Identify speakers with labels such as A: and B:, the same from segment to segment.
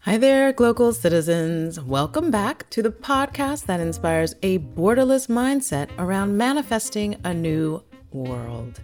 A: Hi there, global citizens. Welcome back to the podcast that inspires a borderless mindset around manifesting a new world.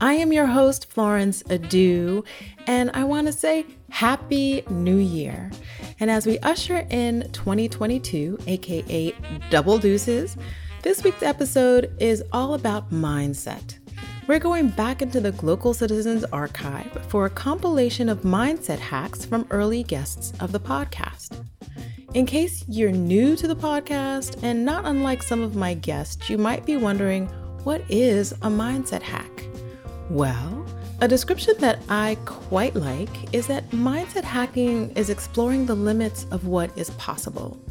A: I am your host, Florence Adu, and I want to say Happy New Year. And as we usher in 2022, aka Double Deuces, this week's episode is all about mindset. We're going back into the Global Citizens Archive for a compilation of mindset hacks from early guests of the podcast. In case you're new to the podcast, and not unlike some of my guests, you might be wondering what is a mindset hack? Well, a description that I quite like is that mindset hacking is exploring the limits of what is possible,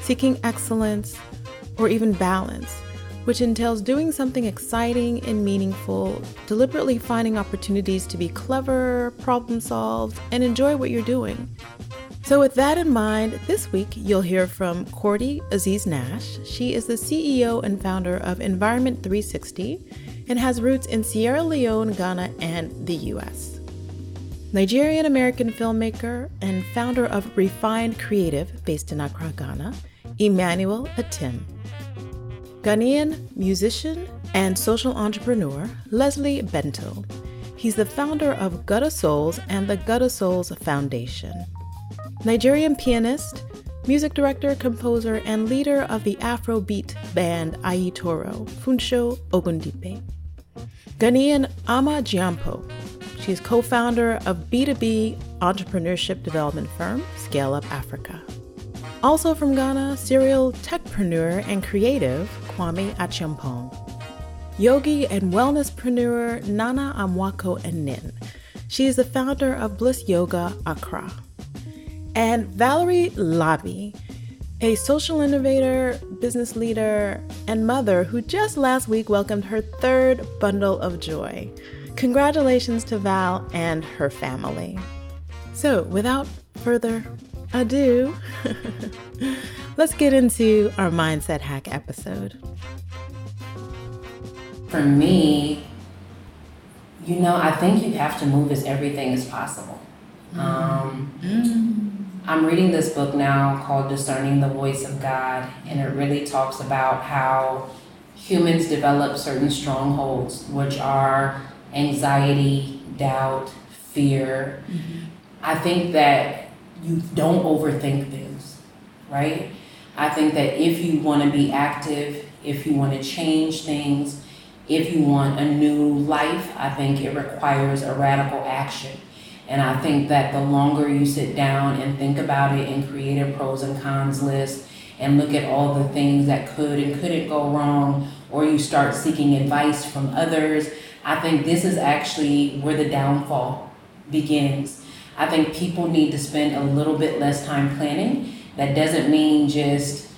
A: seeking excellence, or even balance which entails doing something exciting and meaningful, deliberately finding opportunities to be clever, problem solve, and enjoy what you're doing. So, with that in mind, this week you'll hear from Cordy Aziz Nash. She is the CEO and founder of Environment 360 and has roots in Sierra Leone, Ghana, and the US. Nigerian American filmmaker and founder of Refined Creative, based in Accra, Ghana, Emmanuel Atim. Ghanaian musician and social entrepreneur Leslie Bento. He's the founder of Gutta Souls and the Gutta Souls Foundation. Nigerian pianist, music director, composer, and leader of the Afrobeat band Ayetoro, Funsho Ogundipe. Ghanaian Ama Jiampo. She's co founder of B2B entrepreneurship development firm Scale Up Africa. Also from Ghana, serial techpreneur and creative Kwame Acheampong. Yogi and wellnesspreneur Nana Amwako Enin. She is the founder of Bliss Yoga Accra. And Valerie Labi, a social innovator, business leader, and mother who just last week welcomed her third bundle of joy. Congratulations to Val and her family. So, without further ado, let's get into our mindset hack episode.
B: For me, you know, I think you have to move as everything is possible. Mm-hmm. Um, mm-hmm. I'm reading this book now called Discerning the Voice of God, and it really talks about how humans develop certain strongholds, which are anxiety, doubt, fear. Mm-hmm. I think that you don't overthink things, right? I think that if you want to be active, if you want to change things, if you want a new life, I think it requires a radical action. And I think that the longer you sit down and think about it and create a pros and cons list and look at all the things that could and couldn't go wrong, or you start seeking advice from others, I think this is actually where the downfall begins I think people need to spend a little bit less time planning. That doesn't mean just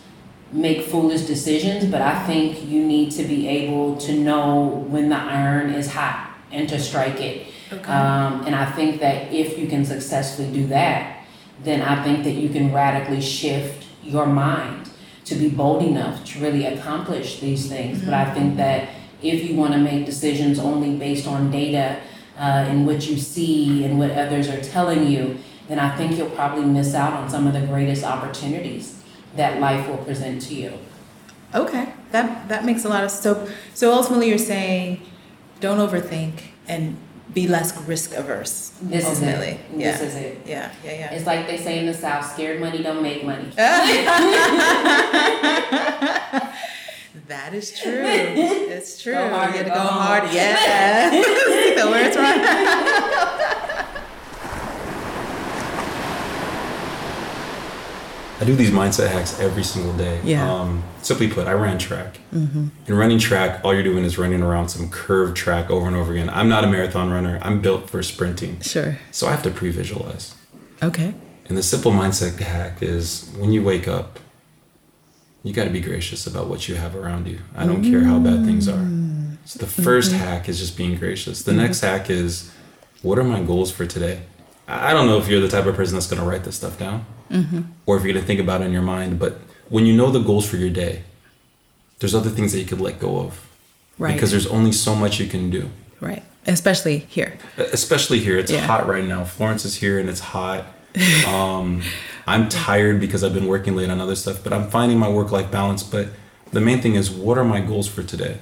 B: make foolish decisions, but I think you need to be able to know when the iron is hot and to strike it. Okay. Um, and I think that if you can successfully do that, then I think that you can radically shift your mind to be bold enough to really accomplish these things. Mm-hmm. But I mm-hmm. think that if you want to make decisions only based on data, uh, in what you see and what others are telling you, then I think you'll probably miss out on some of the greatest opportunities that life will present to you.
A: Okay, that that makes a lot of so. So ultimately, you're saying, don't overthink and be less risk averse.
B: This ultimately. is it.
A: Yeah.
B: This is it.
A: Yeah, yeah, yeah.
B: It's like they say in the South: scared money don't make money.
A: That is true. It's true. Go hard, you gotta go, go hard. hard. Yeah. the words right.
C: I do these mindset hacks every single day.
A: Yeah.
C: Um, simply put, I ran track. Mm-hmm. In running track, all you're doing is running around some curved track over and over again. I'm not a marathon runner. I'm built for sprinting.
A: Sure.
C: So I have to pre-visualize.
A: Okay.
C: And the simple mindset hack is when you wake up, you got to be gracious about what you have around you. I don't mm. care how bad things are. So the 1st mm-hmm. hack is just being gracious. The next hack is what are my goals for today? I don't know if you're the type of person that's going to write this stuff down mm-hmm. or if you're going to think about it in your mind, but when you know the goals for your day, there's other things that you could let go of.
A: Right.
C: Because there's only so much you can do.
D: Right. Especially here.
C: Especially here. It's
D: Yeah.
C: hot right now. Florence is here and it's hot. Um, I'm tired because I've been working late on other stuff, but I'm finding my work life balance. But the main thing is, what are my goals for today?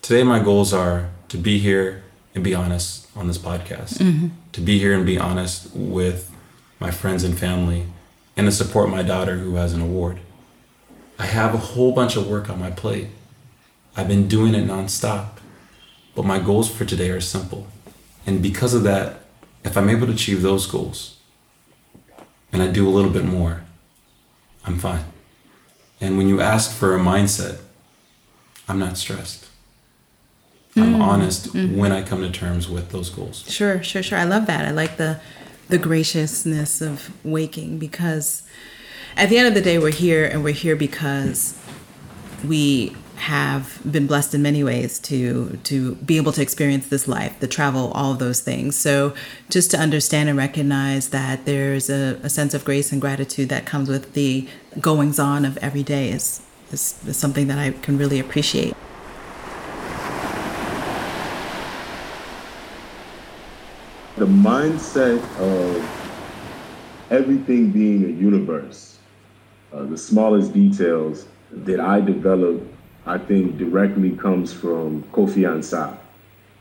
C: Today, my goals are to be here and be honest on this podcast, mm-hmm. to be here and be honest with my friends and family, and to support my daughter who has an award. I have a whole bunch of work on my plate. I've been doing it nonstop. But my goals for today are simple. And because of that, if I'm able to achieve those goals and I do a little bit more, I'm fine. And when you ask for a mindset, I'm not stressed. I'm mm-hmm. honest mm-hmm. when I come to terms with those goals.
D: Sure, sure, sure. I love that. I like the the graciousness of waking because at the end of the day we're here and we're here because we have been blessed in many ways to to be able to experience this life, the travel, all of those things. So just to understand and recognize that there's a, a sense of grace and gratitude that comes with the goings on of every day is, is is something that I can really appreciate.
E: The mindset of everything being a universe, uh, the smallest details that I developed, I think directly comes from Kofi Ansah,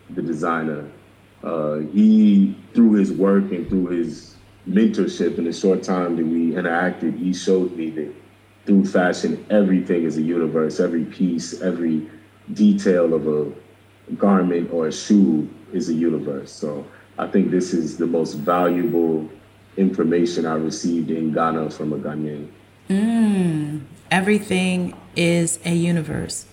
E: the designer. Uh, he, through his work and through his mentorship in the short time that we interacted, he showed me that through fashion, everything is a universe. Every piece, every detail of a garment or a shoe is a universe. So I think this is the most valuable information I received in Ghana from a Ghanaian.
D: Mm, everything is a universe.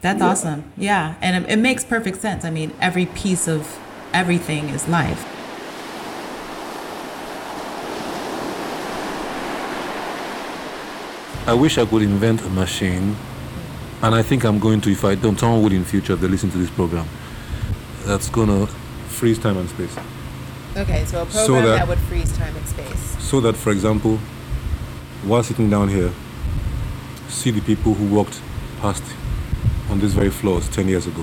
D: That's awesome. Yeah. And it, it makes perfect sense. I mean, every piece of everything is life.
F: I wish I could invent a machine, and I think I'm going to if I don't. Someone would in future if they listen to this program. That's gonna freeze time and space,
D: Okay. So a
F: So program that- that
D: would freeze time and space.
F: so that, for example, while sitting down here, see the people who walked past on these very floors 10 years ago.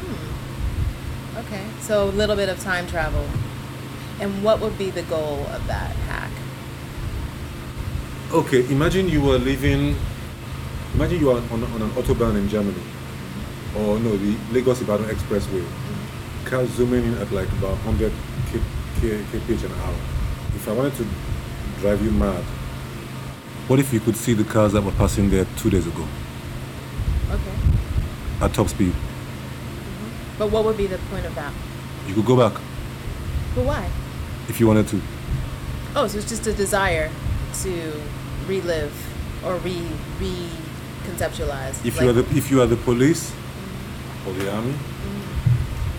F: Hmm.
A: Okay, so a little bit of time travel. And what would be the goal of that hack?
F: Okay, imagine you were living. Imagine you are on, on an autobahn in Germany, or no, the Lagos Ibadan Expressway. Cars zooming in at like about 100 k, k, kph an hour. If I wanted to drive you mad, what if you could see the cars that were passing there two days ago
A: Okay.
F: at top speed? Mm-hmm.
A: But what would be the point of that?
F: You could go back
A: But why?
F: if you wanted to.
A: Oh, so it's just a desire to relive or re reconceptualize.
F: If you are the if you are the police mm-hmm. or the army,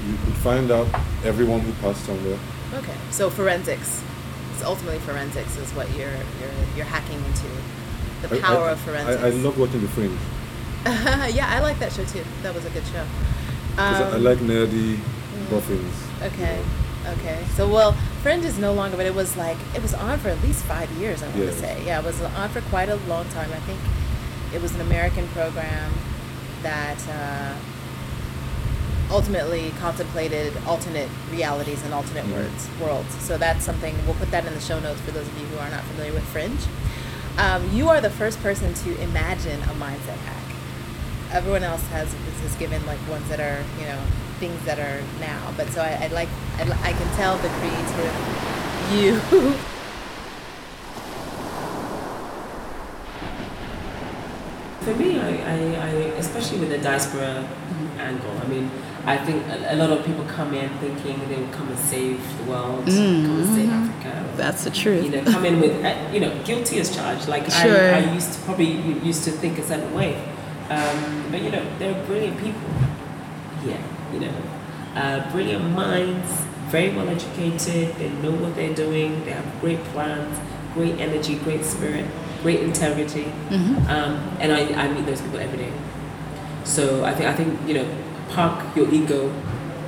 F: you could find out everyone who passed somewhere.
A: Okay, so forensics. It's ultimately forensics is what you're you're you're hacking into. The power
F: I,
A: of forensics.
F: I, I love watching The Fringe
A: yeah, I like that show too. That was a good show.
F: because I
A: Um,
F: like nerdy boffins.
A: Okay. Okay. So well, Fringe is no longer, but it was like it was on for at least five years. I want
F: Yeah.
A: to say, yeah, it was on for quite a long time. I think it was an American program that uh, ultimately contemplated alternate realities and alternate
F: Mhm.
A: worlds worlds. So that's something we'll put that in the show notes for those of you who are not familiar with Fringe. Um, you are the first person to imagine a mindset hack everyone else has has given like ones that are you know things that are now but so i, I like I, li- I can tell the creative you
G: For me, I, I, I especially with the diaspora angle, I mean, I think a, a lot of people come in thinking they will come and save the world, come and save Africa.
D: That's the truth.
G: You
D: truth.
G: know, come in with, uh, you know, guilty as charged. Like
D: Sure.
G: I, I used to probably used to think a certain way, um, but you know, they're brilliant people. Yeah, you know, uh, brilliant minds, very well educated. They know what they're doing. They have great plans, great energy, great spirit, great integrity, um, and I, I meet those people every day. So I think I think you know, park your ego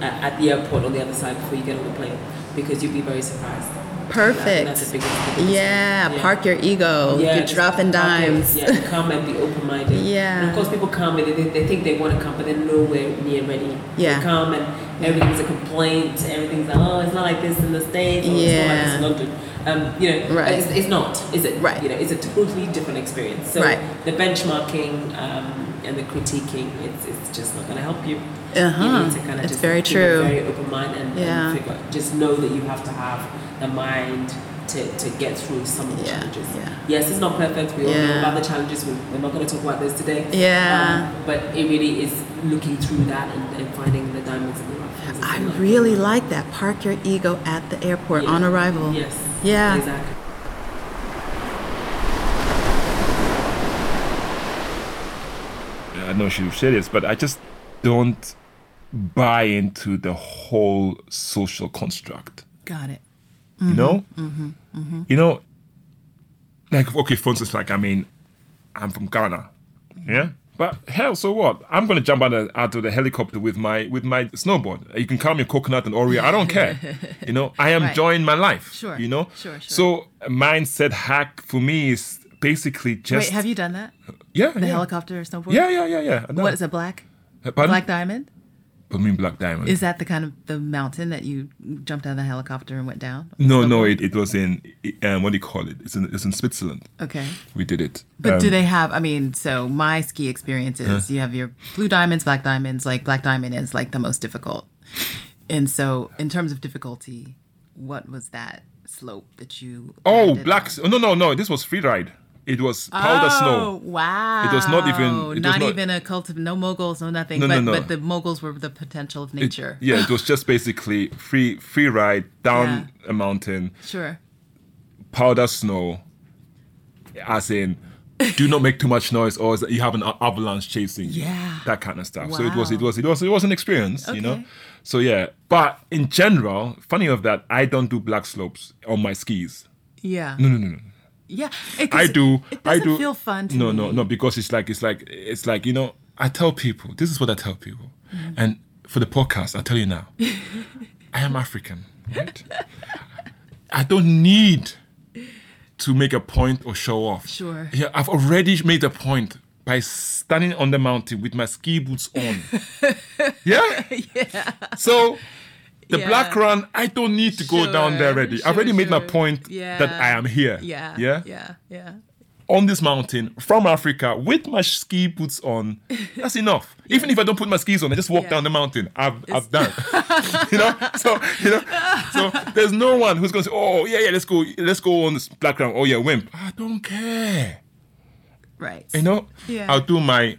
G: at, at the airport on the other side before you get on the plane, because you'll be very surprised.
A: Perfect.
H: That's the biggest, the biggest
A: Yeah,
H: thing.
A: park your ego.
H: Yeah,
A: You're dropping dimes.
H: Yeah, come and be open minded.
A: Yeah.
H: And of course, people come and they, they think they want to come, but they're nowhere near ready.
A: Yeah.
H: They come and everything's a complaint. Everything's like, oh, it's not like this in the States. Or It's not like this in
A: Yeah.
H: London. Um, you know,
A: Right.
H: it's, it's not, is it?
A: Right.
H: You know, it's a totally different experience. So
A: Right.
H: the benchmarking um, and the critiquing, it's, it's just not going to help you.
A: Uh-huh.
H: You need to kind of
A: It's
H: just
A: very
H: keep
A: true.
H: a very open mind and,
A: Yeah.
H: and figure, just know that you have to have the mind to, to get through some of the
A: Yeah,
H: challenges.
A: yeah.
H: Yes, it's not perfect. We all
A: Yeah.
H: know about the challenges. We, we're not going to talk about this today.
A: Yeah.
H: Um, but it really is looking through that and, and finding the diamonds in the rough.
A: I
H: it's like.
A: really like that. Park your ego at the airport
H: Yeah.
A: on arrival.
H: Yes.
A: Yeah.
H: Exactly.
I: I know she said this, but I just don't buy into the whole social construct.
A: Got it.
I: You know, mm-hmm. Mm-hmm. Mm-hmm. you know, like okay, for instance, like I mean, I'm from Ghana, yeah. But hell, so what? I'm gonna jump out of, out of the helicopter with my with my snowboard. You can call me coconut and Oreo. I don't care. You know, I am
A: Right.
I: enjoying my life.
A: Sure,
I: You know.
A: sure, sure.
I: So mindset hack for me is basically just
A: Wait, have you done that?
I: yeah
A: The
I: yeah.
A: helicopter snowboard?
I: Yeah, yeah, yeah, yeah. Know.
A: What is it, black?
I: Pardon?
A: Black diamond?
I: Do mean black diamond?
A: Is that the kind of the mountain that you jumped out of the helicopter and went down?
I: No, no, it, it was in um, what do you call it? It's in it's in Switzerland.
A: Okay.
I: We did it.
A: But do
I: Um,
A: they have? I mean, so my ski experience is you have your blue diamonds, black diamonds. Like black diamond is like the most difficult, and so in terms of difficulty, what was that slope that you?
I: Oh, black.
A: on?
I: No, no, no. This was free ride. It was powder
A: oh,
I: snow.
A: Wow!
I: It was not even- it was
A: not,
I: not-
A: even a cult of no moguls, no nothing.
I: No,
A: but
I: no, no.
A: but the moguls were the potential of
I: It-
A: nature.
I: yeah, it was just basically free free ride down a mountain,
A: Sure.
I: powder snow. As in, do not make too much noise, or you have an avalanche chasing.
A: Yeah.
I: that kind of stuff. So it was it was it was it was an experience, you know.
A: Okay.
I: So yeah, but in general, funny of that, I don't do black slopes on my skis.
A: Yeah.
I: No, no, no, no.
A: Yeah. It,
I: I do.
A: It
I: I do.
A: feel fun
I: no,
A: me.
I: no, no. Because it's like it's like it's like you know. I tell people this is what I tell people,
A: Mm-hmm.
I: and for the podcast, I tell you now, I am African, right? I don't need to make a point or show off.
A: Sure.
I: Yeah, I've already made a point by standing on the mountain with my ski boots on. yeah. Yeah. So. The
A: Yeah.
I: black run, I don't need to go down there already.
A: sure,
I: I've already made my point that I am here.
A: Yeah.
I: Yeah
A: Yeah. Yeah.
I: on this mountain from Africa with my ski boots on. That's enough. Even if I don't put my skis on, I just walk
A: Yeah.
I: down the mountain. I've, I've done. you know, so you know, so there's no one who's gonna say, "Oh yeah, yeah, let's go, let's go on this black ground." Oh yeah, wimp. I don't care.
A: Right.
I: You know,
A: Yeah.
I: I'll do my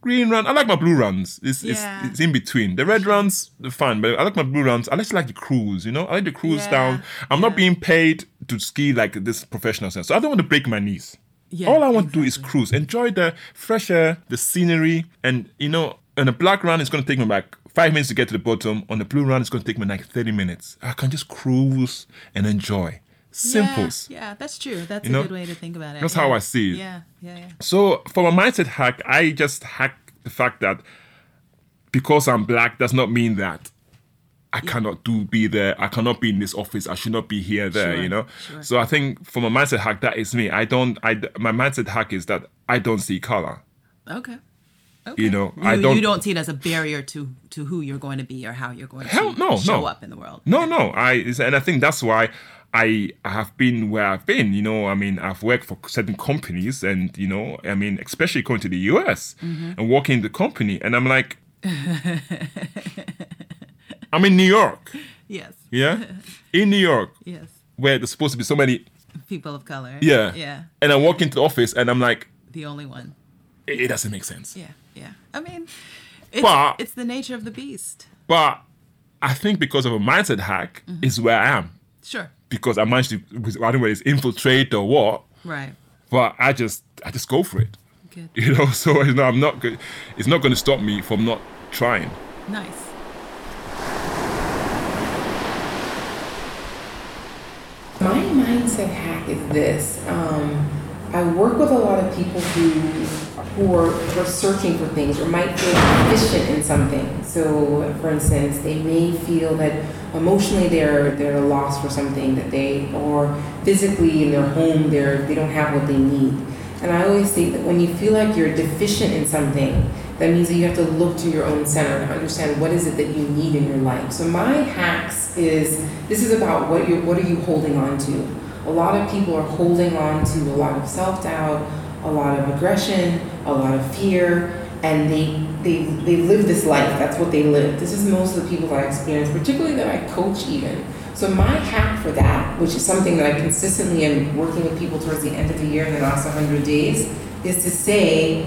I: green run. I like my blue runs. It's,
A: Yeah.
I: it's, it's in between. The red runs, they're fun, but I like my blue runs. I just like the cruise, you know? I like the cruise
A: Yeah.
I: down. I'm not being paid to ski like this professional sense. So I don't want to break my knees.
A: Yeah,
I: All I want to do is cruise, enjoy the fresh air, the scenery, and you know, on a black run, it's going to take me like five minutes to get to the bottom. On the blue run, it's going to take me like 30 minutes. I can just cruise and enjoy. Simples.
A: Yeah, yeah, that's true. That's
I: You
A: a
I: know,
A: good way to think about it.
I: that's
A: yeah.
I: how I see it.
A: Yeah, yeah, yeah.
I: So for my mindset hack, I just hack the fact that because I'm black does not mean that I cannot do be there. I cannot be in this office. I should not be here there.
A: Sure,
I: you know.
A: sure.
I: So I think for my mindset hack, that is me. I don't. I my mindset hack is that I don't see color.
A: Okay. Okay.
I: You know,
A: you,
I: I don't-
A: You don't see it as a barrier to to who you're going to be or how you're going
I: Hell
A: to
I: no,
A: show
I: no.
A: up in the world.
I: No, no. I and I think that's why I have been where I've been. You know, I mean, I've worked for certain companies, and you know, I mean, especially going to the US
A: Mm-hmm.
I: and working in the company, and I'm like, I'm in New York,
A: Yes.
I: yeah, in New York,
A: Yes.
I: where there's supposed to be so many,
A: People of color.
I: yeah,
A: Yeah.
I: and I walk into the office, and I'm like,
A: The only one.
I: it, it doesn't make sense.
A: Yeah. Yeah. I mean, it's,
I: But-
A: it's the nature of the beast.
I: But I think because of a mindset hack
A: Mm-hmm.
I: is where I am
A: Sure.
I: because I managed to, I don't know whether it's infiltrate or what.
A: Right.
I: but I just I just go for it.
A: Good.
I: You know, so you know, I'm not good. It's not going to stop me from not trying.
A: Nice.
H: My mindset hack is this. Um, I work with a lot of people who who are, searching for things or might feel deficient in something. So, for instance, they may feel that emotionally they're they're lost for something that they or physically in their home they're they don't have what they need. And I always say that when you feel like you're deficient in something, that means that you have to look to your own center and understand what is it that you need in your life. So my hacks is this is about what you what are you holding on to. A lot of people are holding on to a lot of self doubt, a lot of aggression, a lot of fear, and they they they live this life. That's what they live. This is most of the people that I experience, particularly that I coach even. So my hack for that, which is something that I consistently am working with people towards the end of the year in the last 100 days, is to say,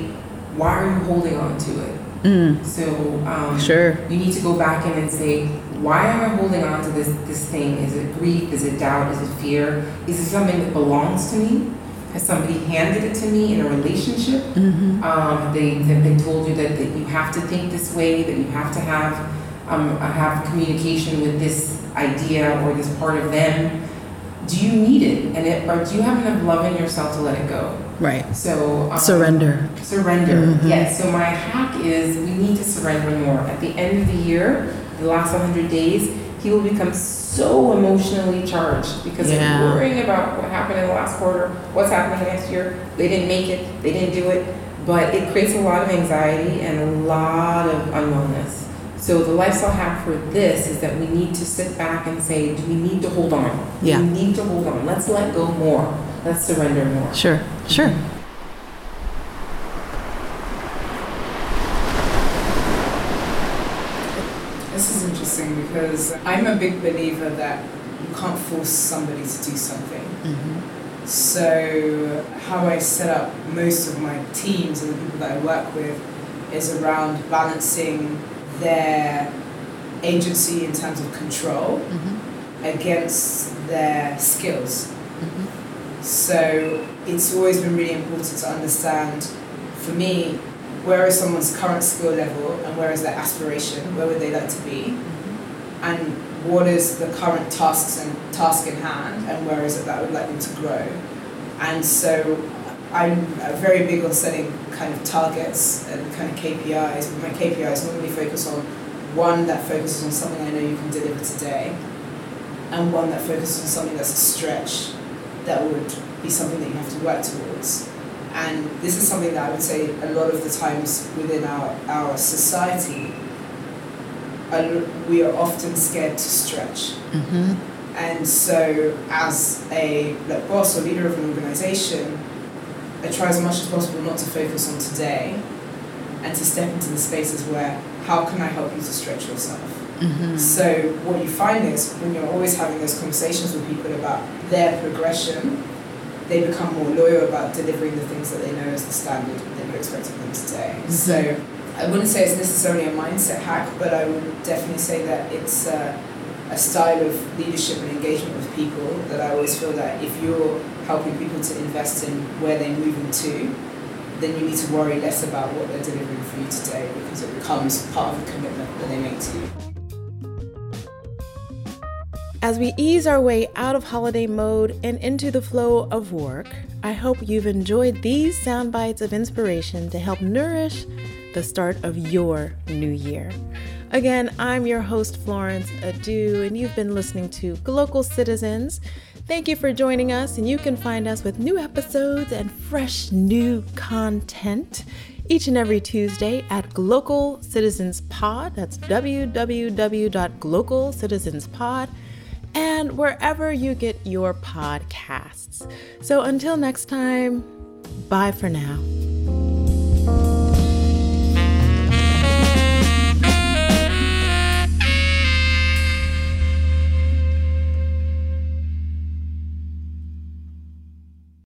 H: why are you holding on to it?
A: Mm.
H: So um,
A: Sure.
H: you need to go back in and say, why am I holding on to this this thing? Is it grief? Is it doubt? Is it fear? Is it something that belongs to me? Has somebody handed it to me in a relationship?
A: Mm-hmm.
H: Um, they have been told you that, that you have to think this way, that you have to have um, have communication with this idea or this part of them. Do you need it? And it, or do you have enough love in yourself to let it go?
A: Right.
H: So um,
A: Surrender.
H: Surrender.
A: Mhm.
H: Yes. So my hack is we need to surrender more. At the end of the year, the last 100 days, he will become so emotionally charged because
A: Yeah.
H: they're worrying about what happened in the last quarter, what's happening next year. They didn't make it. They didn't do it. But it creates a lot of anxiety and a lot of unwellness. So the lifestyle hack for this is that we need to sit back and say, do we need to hold on?
A: Yeah.
H: We need to hold on. Let's let go more. Let's surrender more.
A: Sure. Sure. Mm-hmm.
J: This is interesting because I'm a big believer that you can't force somebody to do something.
A: Mm-hmm.
J: So, how I set up most of my teams and the people that I work with is around balancing their agency in terms of control
A: Mm-hmm.
J: against their skills.
A: Mm-hmm.
J: So it's always been really important to understand, for me, where is someone's current skill level and where is their aspiration, where would they like to be, and what is the current tasks and task in hand, and where is it that I would like them to grow. And so I'm uh, very big on setting kind of targets and kind of KPIs, but my KPIs normally focus on one that focuses on something I know you can deliver today, and one that focuses on something that's a stretch that would be something that you have to work towards. And this is something that I would say a lot of the times within our, our society, we are often scared to stretch.
A: Mm-hmm.
J: And so, as a like, boss or leader of an organization, I try as much as possible not to focus on today and to step into the spaces where how can I help you to stretch yourself?
A: Mm-hmm.
J: So what you find is when you're always having those conversations with people about their progression, they become more loyal about delivering the things that they know as the standard that you're expecting them today. So I wouldn't say it's necessarily a mindset hack, but I would definitely say that it's a, style of leadership and engagement with people that I always feel that if you're helping people to invest in where they're moving to, then you need to worry less about what they're delivering for you today because it becomes part of the commitment that they make to you.
A: As we ease our way out of holiday mode and into the flow of work, I hope you've enjoyed these sound bites of inspiration to help nourish the start of your new year. Again, I'm your host, Florence Adu, and you've been listening to Global Citizens. Thank you for joining us, and you can find us with new episodes and fresh new content each and every Tuesday at Global Citizens Pod. That's www.globalcitizenspod and wherever you get your podcasts. So until next time, bye for now.